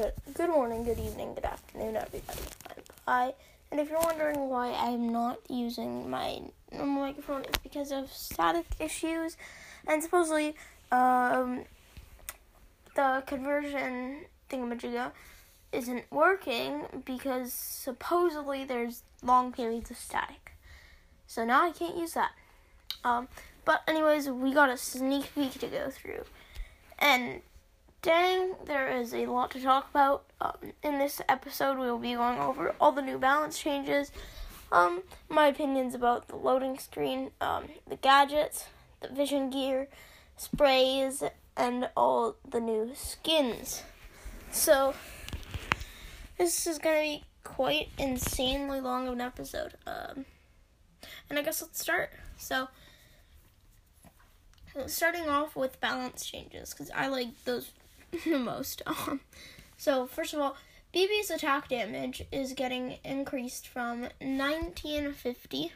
Good, good morning, good evening, good afternoon, everybody. I'm Pi, and if you're wondering why I'm not using my normal microphone, it's because of static issues, and supposedly, um, the conversion thingamajigga isn't working because supposedly there's long periods of static. So now I can't use that. Um, but anyways, we got a sneak peek to go through, and dang, there is a lot to talk about. Um, in this episode, we will be going over all the new balance changes, um, my opinions about the loading screen, um, the gadgets, the vision gear, sprays, and all the new skins. So, this is going to be quite insanely long of an episode. Um, and I guess let's start. So, starting off with balance changes, because I like those the most. Um, so first of all, Bibi's attack damage is getting increased from 1950,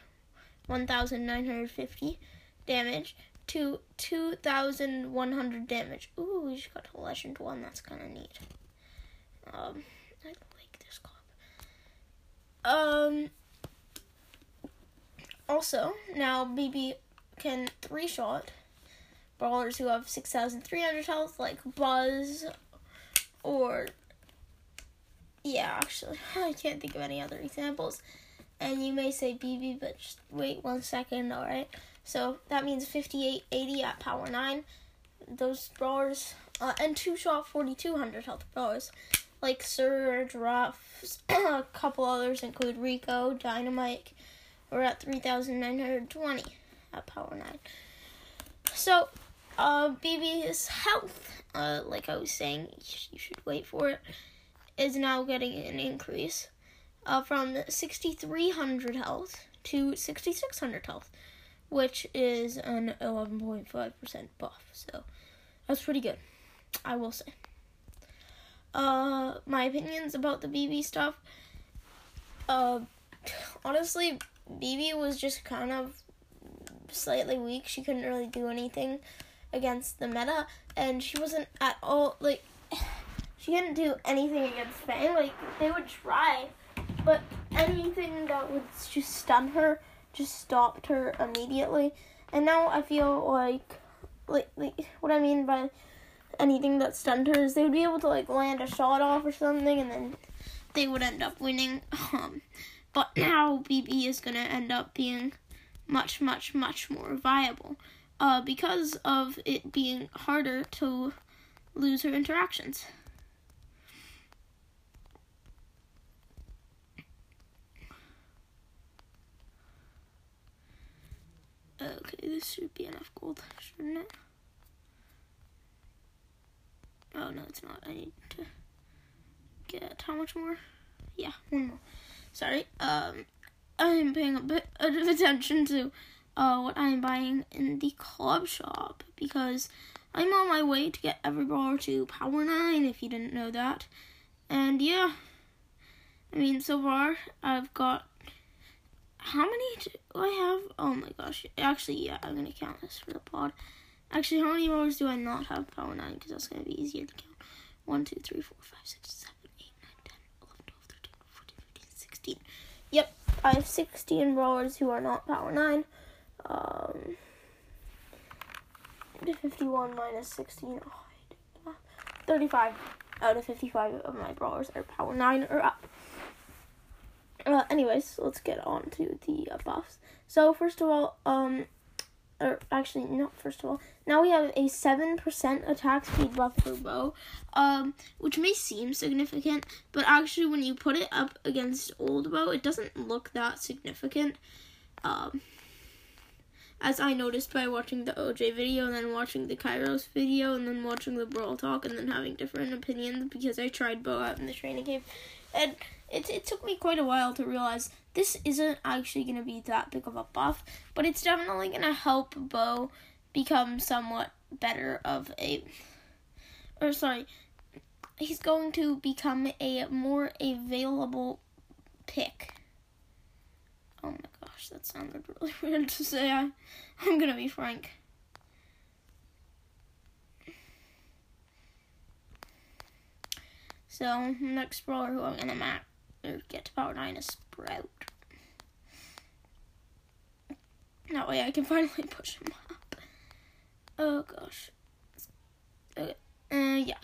1950 damage to 2100 damage. Ooh, we just got a legend one. That's kind of neat. Um, I like this club. Um. Also, now Bibi can three shot brawlers who have 6,300 health, like Buzz, or. Yeah, actually, I can't think of any other examples. And you may say Bibi, but just wait one second, alright? So that means 5880 at power 9. Those brawlers, uh, and two shot 4200 health brawlers, like Surge, Ruffs, a couple others include Rico, Dynamike, we're at 3920 at power 9. So, uh, Bibi's health, uh, like I was saying, you should wait for it, is now getting an increase uh, from 6,300 health to 6,600 health, which is an 11.5% buff. So that's pretty good, I will say. Uh, my opinions about the Bibi stuff. Uh, honestly, Bibi was just kind of slightly weak. She couldn't really do anything against the meta, and she wasn't at all like she couldn't do anything against Fang. Like they would try, but anything that would just stun her just stopped her immediately. And now I feel like like like what I mean by anything that stunned her is they would be able to like land a shot off or something, and then they would end up winning. Um, but now Bibi is gonna end up being much, much, much more viable uh, because of it being harder to lose her interactions. Okay, this should be enough gold, shouldn't it? Oh, no, it's not. I need to get how much more? Yeah, one more. Sorry. Um, I'm paying a bit of attention to uh, what I'm buying in the club shop because I'm on my way to get every brawler to Power 9 if you didn't know that. And yeah, I mean, so far I've got. How many do I have? Oh my gosh. Actually, yeah, I'm to count this for the pod. Actually, how many brawlers do I not have Power 9? Because that's to be easier to count. 1, 2, 3, 4, 5, 6, 7, 8, 9, 10, 11, 12, 13, 14, 15, 16. Yep, I have 16 brawlers who are not Power 9. Um, 51 minus 16. Oh, 35 out of 55 of my brawlers are power 9 or up. Uh, anyways, let's get on to the uh, buffs. So, first of all, um, or actually, not first of all, now we have a 7% attack speed buff for Bo, um, which may seem significant, but actually, when you put it up against old Bo, it doesn't look that significant. Um, as I noticed by watching the OJ video and then watching the Kairos video and then watching the Brawl Talk and then having different opinions because I tried Bo out in the training cave. And it, it took me quite a while to realize this isn't actually going to be that big of a buff, but it's definitely going to help Bo become somewhat better of a. Or, sorry, he's going to become a more available pick. Gosh, that sounded really weird to say. I, I'm gonna be frank. So next brawler who I'm gonna or get to power nine is Sprout. That way I can finally push him up. Oh gosh. Okay. Uh, yeah.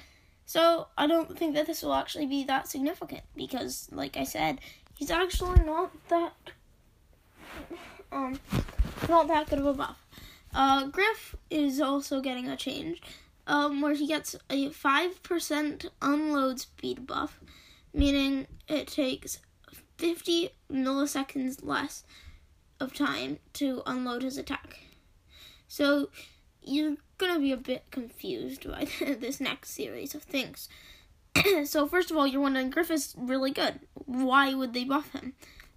So I don't think that this will actually be that significant because, like I said, he's actually not that um not that good of a buff. Uh, Griff is also getting a change, um, where he gets a five percent unload speed buff, meaning it takes fifty milliseconds less of time to unload his attack. So you're gonna be a bit confused by this next series of things. so first of all, you're wondering Griff is really good. Why would they buff him?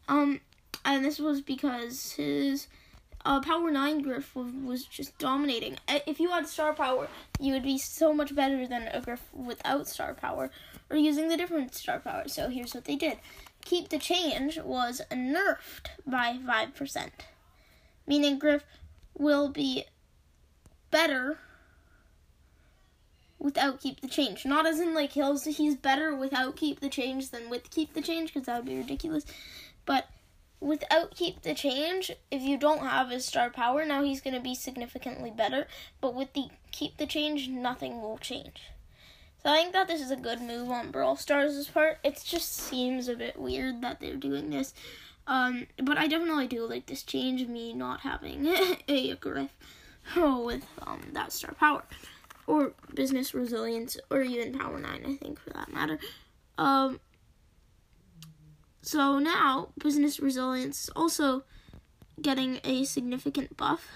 Um, and this was because his uh, Power 9 Griff was just dominating. If you had Star Power, you would be so much better than a Griff without Star Power, or using the different Star Power. So here's what they did. Keep the Change was nerfed by 5%, meaning Griff will be better without keep the change. Not as in like he'll he's better without keep the change than with keep the change because that would be ridiculous. But without keep the change, if you don't have his star power, now he's going to be significantly better. But with the keep the change, nothing will change. So I think that this is a good move on Brawl Stars' part. It just seems a bit weird that they're doing this. Um, but I definitely do like this change, me not having a Griff with um, that star power. Or business resilience, or even power 9, I think, for that matter. Um, so now, business resilience is also getting a significant buff.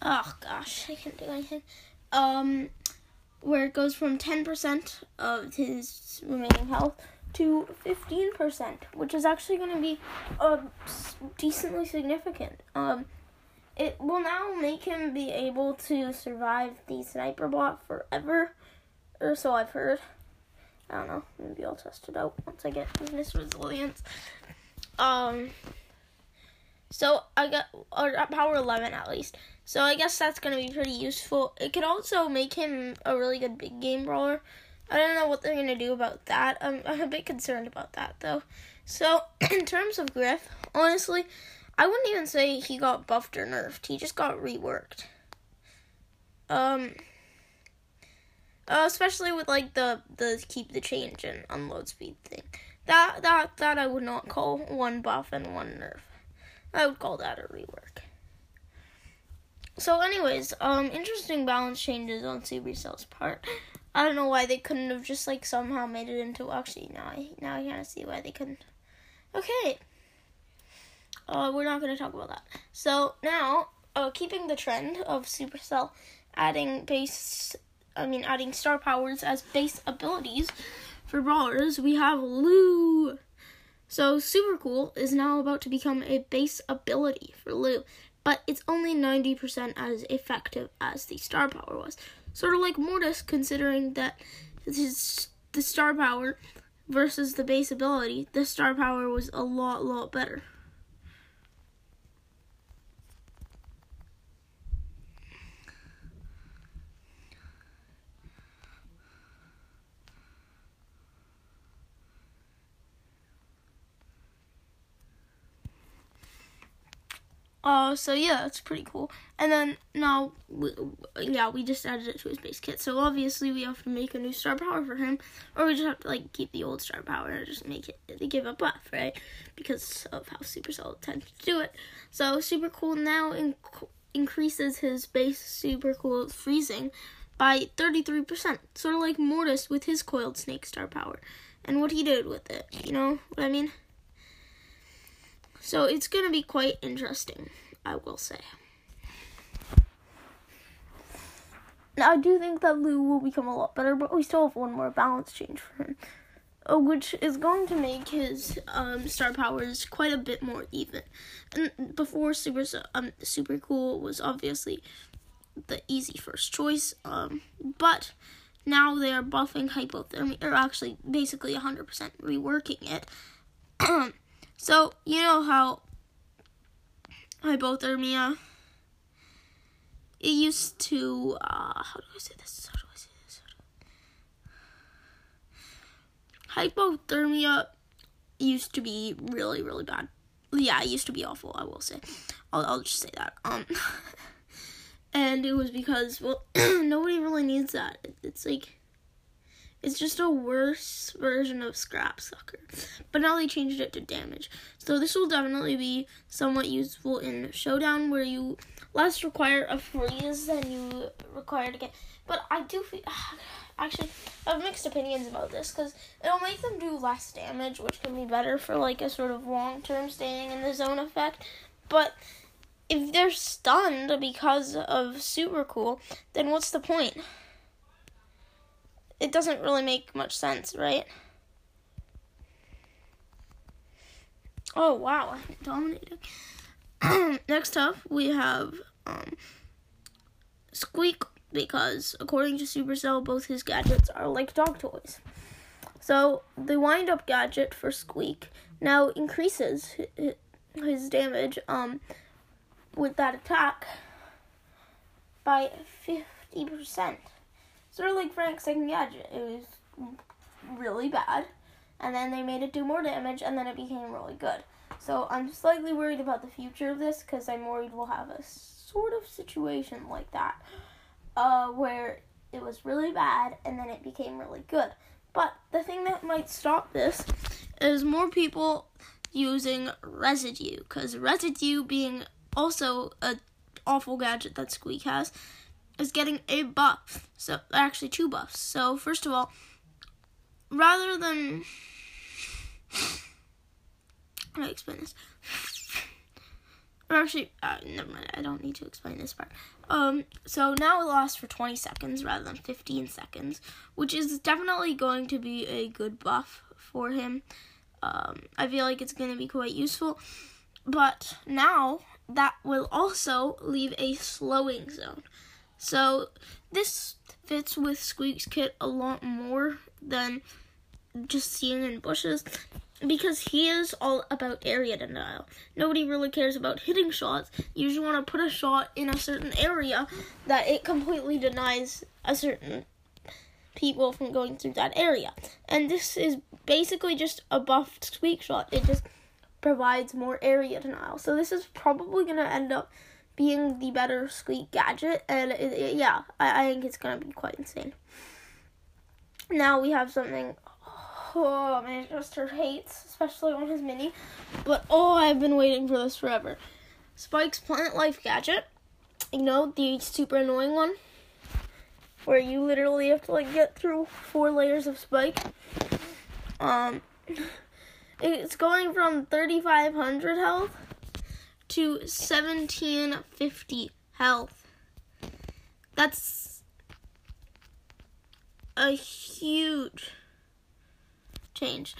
Oh gosh, I can't do anything. Um, where it goes from 10% of his remaining health to 15%, which is actually going to be uh, decently significant. Um, it will now make him be able to survive the sniper bot forever or so I've heard. I don't know. Maybe I'll test it out once I get business resilience. Um. So I got or power eleven at least. So I guess that's gonna be pretty useful. It could also make him a really good big game brawler. I don't know what they're gonna do about that. I'm, I'm a bit concerned about that though. So in terms of Griff, honestly, I wouldn't even say he got buffed or nerfed. He just got reworked. Um uh, especially with like the the keep the change and unload speed thing. That that that I would not call one buff and one nerf. I would call that a rework. So, anyways, um, interesting balance changes on Supercell's part. I don't know why they couldn't have just like somehow made it into. Actually, now I now I kind of see why they couldn't. Okay. Uh, we're not gonna talk about that. So now, uh, keeping the trend of Supercell adding base I mean, adding star powers as base abilities for brawlers, we have Lou. So, Super Cool is now about to become a base ability for Lou, but it's only 90% as effective as the star power was. Sort of like Mortis, considering that his, the star power versus the base ability, the star power was a lot, lot better. Uh, so yeah, that's pretty cool. And then now, we, yeah, we just added it to his base kit. So obviously we have to make a new star power for him, or we just have to like keep the old star power and just make it they give a buff, right? Because of how Supercell tends to do it. So super cool now inc- increases his base super cool freezing by 33%, sort of like Mortis with his coiled snake star power, and what he did with it. You know what I mean? So it's going to be quite interesting, I will say. Now, I do think that Lou will become a lot better, but we still have one more balance change for him, uh, which is going to make his um, star powers quite a bit more even. And before Super um, Super Cool was obviously the easy first choice, um, but now they are buffing hypothermia, or actually basically 100% reworking it. So, you know how I hypothermia it used to uh, how do I say this? How do I say this? Hypothermia used to be really really bad. Yeah, it used to be awful. I will say. I'll, I'll just say that. Um, and it was because well, nobody really needs that. It's like it's just a worse version of Scrap Sucker. But now they changed it to Damage. So this will definitely be somewhat useful in Showdown where you less require a freeze than you require to get. But I do feel. Actually, I have mixed opinions about this because it'll make them do less damage, which can be better for like a sort of long term staying in the zone effect. But if they're stunned because of super cool, then what's the point? It doesn't really make much sense, right? Oh wow, dominating. Next up, we have um, Squeak because according to Supercell, both his gadgets are like dog toys. So the wind up gadget for Squeak now increases his damage um, with that attack by 50% sort of like Frank's second gadget. It was really bad, and then they made it do more damage, and then it became really good. So I'm slightly worried about the future of this because I'm worried we'll have a sort of situation like that, uh, where it was really bad and then it became really good. But the thing that might stop this is more people using residue, because residue being also a awful gadget that Squeak has is getting a buff. So actually two buffs. So first of all, rather than I explain this? Or actually, uh, never mind. I don't need to explain this part. Um, so now it lasts for 20 seconds rather than 15 seconds, which is definitely going to be a good buff for him. Um, I feel like it's going to be quite useful. But now that will also leave a slowing zone. So this fits with Squeak's kit a lot more than just seeing in bushes because he is all about area denial. Nobody really cares about hitting shots. You just want to put a shot in a certain area that it completely denies a certain people from going through that area. And this is basically just a buffed squeak shot. It just provides more area denial. So this is probably going to end up being the better Squeak gadget, and it, it, yeah, I, I think it's gonna be quite insane. Now we have something. Oh, Manchester hates, especially on his mini. But oh, I've been waiting for this forever. Spike's Plant Life gadget. You know, the super annoying one. Where you literally have to like get through four layers of spike. Um it's going from 3500 health to 1750 health. That's a huge change.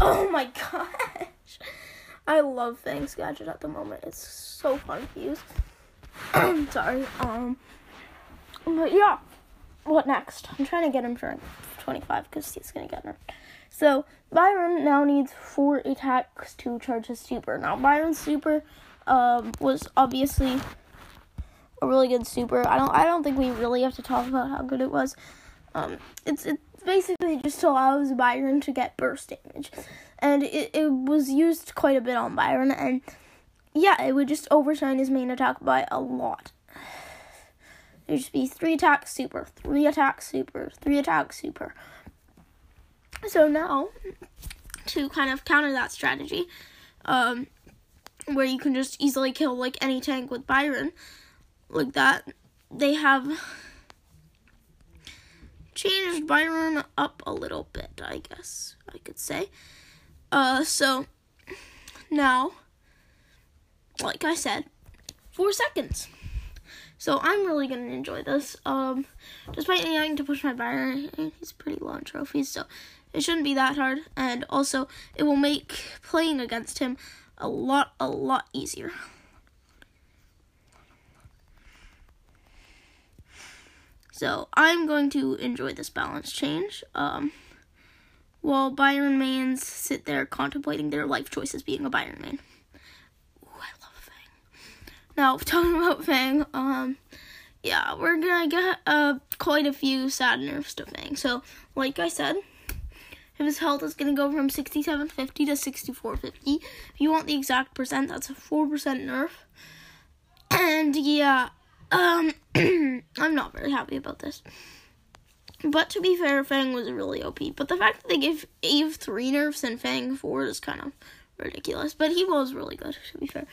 Oh my gosh. I love Fang's Gadget at the moment. It's so fun to use. Sorry. Um. But yeah. What next? I'm trying to get him to 25 because he's gonna get nerfed. So Byron now needs four attacks to charge his super. Now Byron's super um, was obviously a really good super. I don't I don't think we really have to talk about how good it was. Um, it's it basically just allows Byron to get burst damage, and it, it was used quite a bit on Byron and yeah, it would just overshine his main attack by a lot. There'd just be three attacks super, three attacks super, three attacks super. So now, to kind of counter that strategy, um, where you can just easily kill like any tank with Byron, like that, they have changed Byron up a little bit, I guess I could say. Uh, so now like I said, four seconds. So I'm really gonna enjoy this. Um, despite me having to push my Byron, he's pretty low trophies, so it shouldn't be that hard. And also, it will make playing against him a lot, a lot easier. So I'm going to enjoy this balance change. Um, while Byron Mains sit there contemplating their life choices being a Byron Main. Now, talking about Fang, um, yeah, we're gonna get uh, quite a few sad nerfs to Fang. So, like I said, his health is gonna go from 6750 to 6450. If you want the exact percent, that's a 4% nerf. And yeah, um, I'm not very happy about this. But to be fair, Fang was really OP. But the fact that they gave Eve three nerfs and Fang four is kind of ridiculous. But he was really good, to be fair.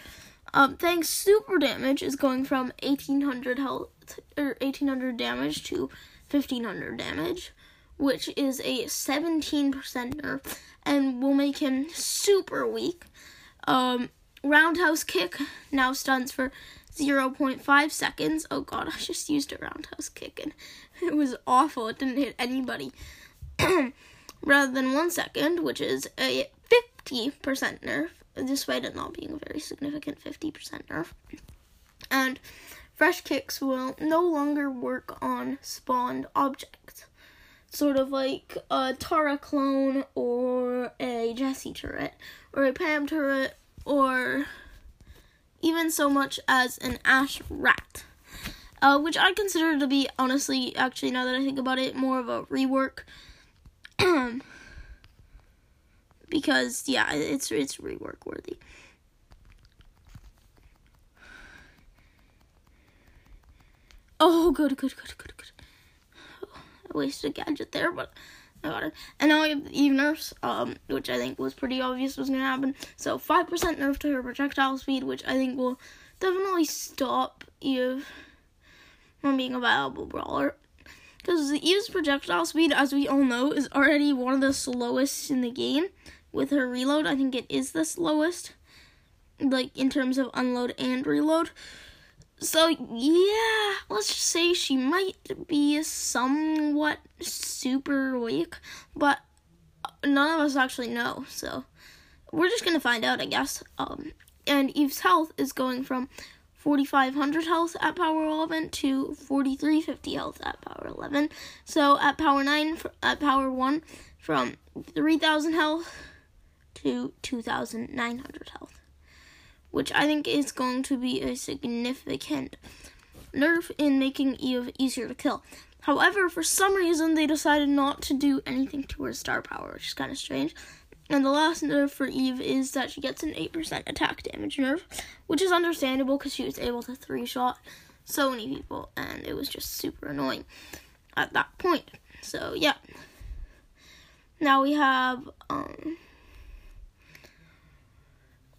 Um, Fang's super damage is going from 1800 health or 1800 damage to 1500 damage, which is a 17% nerf, and will make him super weak. Um, roundhouse kick now stuns for 0.5 seconds. Oh god, I just used a roundhouse kick and it was awful. It didn't hit anybody. Rather than one second, which is a 50% nerf, despite it not being a very significant 50% nerf. And fresh kicks will no longer work on spawned objects. Sort of like a Tara clone or a Jessie turret or a Pam turret or even so much as an Ash rat. Uh, which I consider to be, honestly, actually, now that I think about it, more of a rework. because, yeah, it's, it's rework worthy. Oh, good, good, good, good, good. Oh, I wasted a gadget there, but I got it. And now we have the Eve nerfs, um, which I think was pretty obvious was to happen. So 5% nerf to her projectile speed, which I think will definitely stop Eve from being a viable brawler. Because Eve's projectile speed, as we all know, is already one of the slowest in the game. With her reload, I think it is the slowest. Like, in terms of unload and reload. So, yeah, let's just say she might be somewhat super weak, but none of us actually know, so we're just gonna find out, I guess. Um, and Eve's health is going from 4500 health at power 11 to 4350 health at power 11. So at power 9, at power 1, from 3000 health to 2900 health which I think is going to be a significant nerf in making Eve easier to kill. However, for some reason, they decided not to do anything to her star power, which is kind of strange. And the last nerf for Eve is that she gets an 8% attack damage nerf, which is understandable because she was able to three shot so many people, and it was just super annoying at that point. So, yeah. Now we have, um,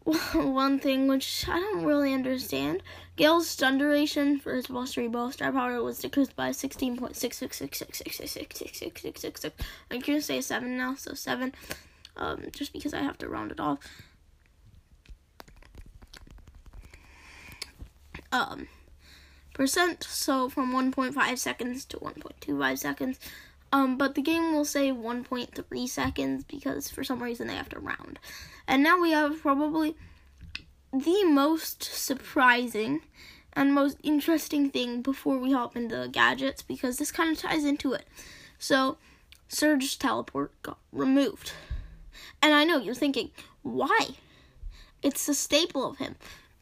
one thing which I don't really understand. Gale's stun duration for his Blustery Blow star power was decreased by 16.6666666666. I'm going to say 7 now, so 7, um, just because I have to round it off. Um, percent, so from 1.5 seconds to 1.25 seconds. Um, but the game will say 1.3 seconds because for some reason they have to round. And now we have probably the most surprising and most interesting thing before we hop into gadgets because this kind of ties into it. So, Surge teleport got removed. And I know you're thinking, why? It's a staple of him.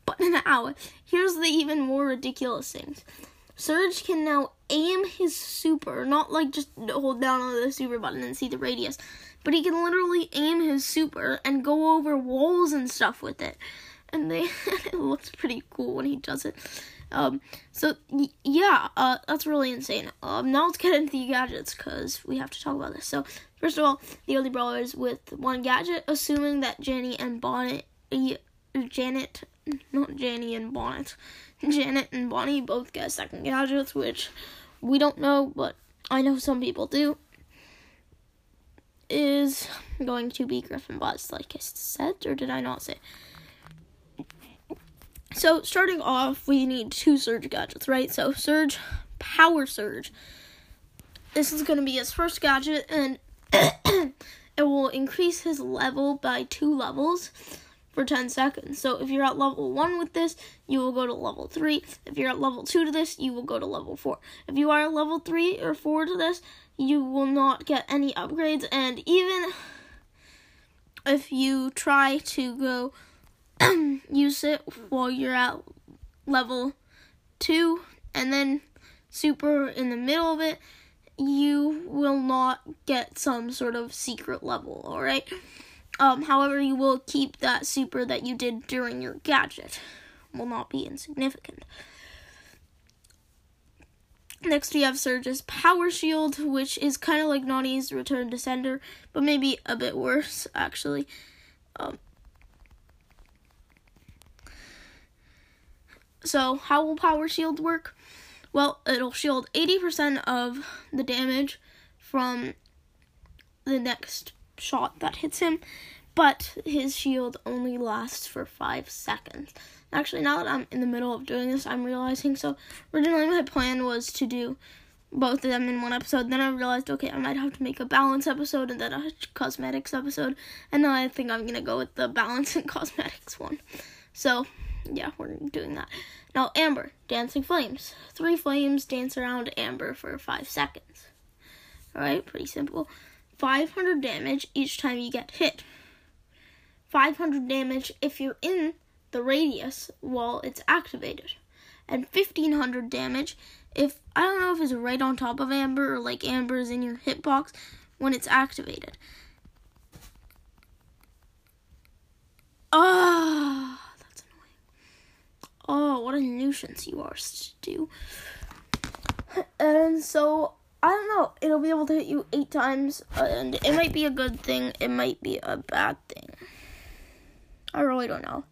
But now, here's the even more ridiculous things. Surge can now aim his super, not like just hold down on the super button and see the radius, but he can literally aim his super and go over walls and stuff with it. And they it looks pretty cool when he does it. Um, so yeah, uh, that's really insane. Um, now let's get into the gadgets because we have to talk about this. So first of all, the only brawlers with one gadget, assuming that Jenny and Bonnet, Janet, not Jenny and Bonnet, Janet and Bonnie both get second gadgets, which we don't know, but I know some people do. Is going to be Griff and Buzz, like I said, or did I not say? So, starting off, we need two Surge gadgets, right? So, Surge, Power Surge. This is going to be his first gadget, and it will increase his level by two levels for 10 seconds. So if you're at level 1 with this, you will go to level 3. If you're at level 2 to this, you will go to level 4. If you are level 3 or 4 to this, you will not get any upgrades. And even if you try to go use it while you're at level 2 and then super in the middle of it, you will not get some sort of secret level, alright? Um, however, you will keep that super that you did during your gadget. Will not be insignificant. Next, we have Surge's Power Shield, which is kind of like Nani's Return to Sender, but maybe a bit worse, actually. Um, so, how will Power Shield work? Well, it'll shield 80% of the damage from the next shot that hits him, but his shield only lasts for 5 seconds. Actually, now that I'm in the middle of doing this, I'm realizing so originally my plan was to do both of them in one episode. Then I realized, okay, I might have to make a balance episode and then a cosmetics episode. And now I think I'm gonna go with the balance and cosmetics one. So, yeah, we're doing that. Now, Amber, dancing flames. Three flames dance around Amber for five seconds. Alright, pretty simple. 500 damage each time you get hit. 500 damage if you're in the radius while it's activated. And 1500 damage if, I don't know if it's right on top of Amber or like Amber is in your hitbox when it's activated. Ah, oh, that's annoying. Oh, what a nuisance you are, to do. And so I don't know. It'll be able to hit you eight times, and it might be a good thing. It might be a bad thing. I really don't know.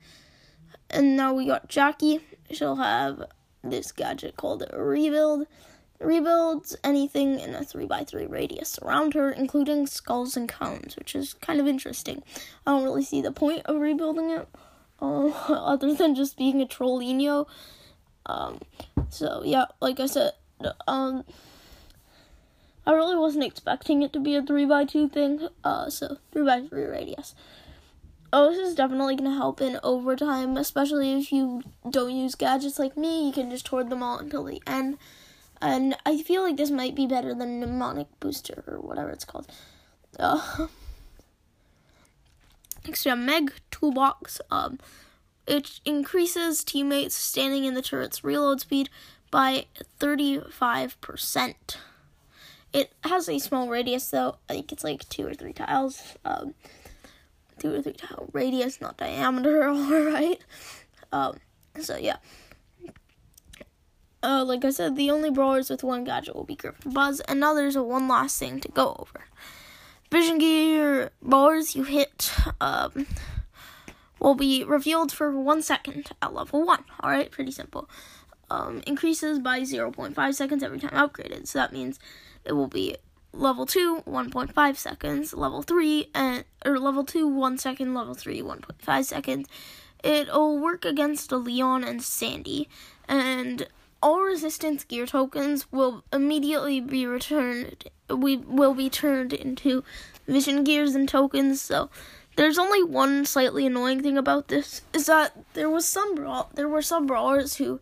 And now we got Jacky. She'll have this gadget called Rebuild. Rebuilds anything in a 3x3 radius around her, including skulls and cones, which is kind of interesting. I don't really see the point of rebuilding it, uh, other than just being a trollinho. Um, so, yeah, like I said, um, I really wasn't expecting it to be a 3x2 thing, uh, so 3x3 radius. Oh, this is definitely going to help in overtime, especially if you don't use gadgets like me. You can just hoard them all until the end. And I feel like this might be better than Mnemonic Booster or whatever it's called. Uh, next, we have Meg Toolbox. Um, it increases teammates standing in the turret's reload speed by 35%. It has a small radius though. I think it's like two or three tiles. Um, two or three tile radius, not diameter. All right. Um, so yeah. Uh, like I said, the only brawlers with one gadget will be Griff and Buzz, and now there's a one last thing to go over. Vision gear brawlers you hit um, will be revealed for one second at level one. All right, pretty simple. Um, increases by 0.5 seconds every time upgraded. So that means it will be level 2 1.5 seconds level 3 and or level 2 1 second level 3 1.5 seconds it'll work against leon and sandy and all resistance gear tokens will immediately be returned we will be turned into vision gears and tokens so there's only one slightly annoying thing about this is that there was some there were some brawlers who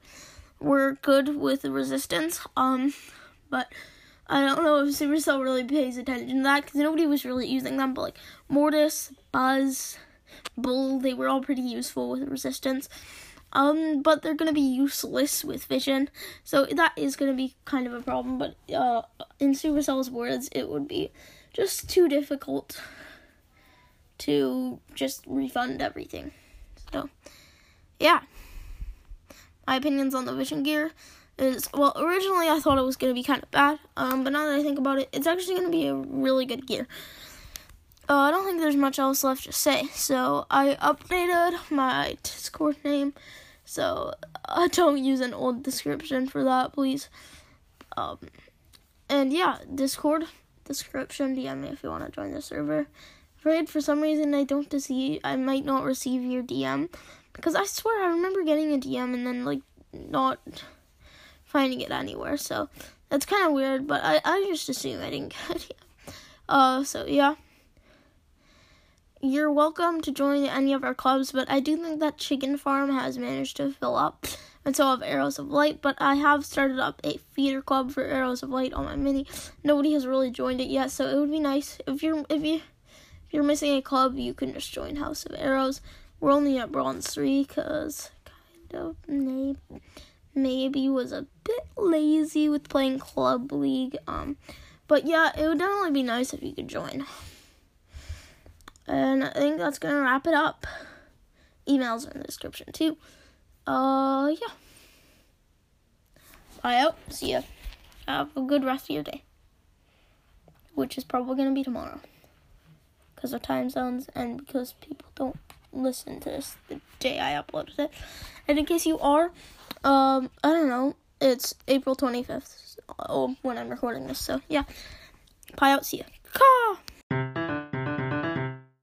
were good with resistance um but I don't know if Supercell really pays attention to that because nobody was really using them, but like Mortis, Buzz, Bull, they were all pretty useful with resistance. Um, but they're gonna be useless with vision, so that is gonna be kind of a problem. But uh, in Supercell's words, it would be just too difficult to just refund everything. So, yeah, my opinions on the vision gear is well originally I thought it was gonna be kind of bad, um, but now that I think about it, it's actually gonna be a really good gear. Uh, I don't think there's much else left to say, so I updated my Discord name, so uh, don't use an old description for that, please. Um, and yeah, Discord description. DM me if you want to join the server. Afraid for some reason I don't see I might not receive your DM because I swear I remember getting a DM and then like not finding it anywhere. So that's kind of weird, but I, I just assume I didn't get it. Uh, so yeah. you're welcome to join any of our clubs, but I do think that Chiggen Farm has managed to fill up, and so have Arrows of Light. But I have started up a feeder club for Arrows of Light on my mini. Nobody has really joined it yet, so it would be nice if you're if you if you're missing a club, you can just join House of Arrows. We're only at bronze three because kind of maybe maybe was a bit lazy with playing club league. Um, but yeah, it would definitely be nice if you could join. And I think that's gonna wrap it up. Emails are in the description too. Uh, yeah. Bye out. See ya. Have a good rest of your day. Which is probably gonna be tomorrow. Because of time zones and because people don't listen to this the day I uploaded it. And in case you are, um, I don't know, it's April 25th oh, when I'm recording this. So, yeah. Bye out. See ya.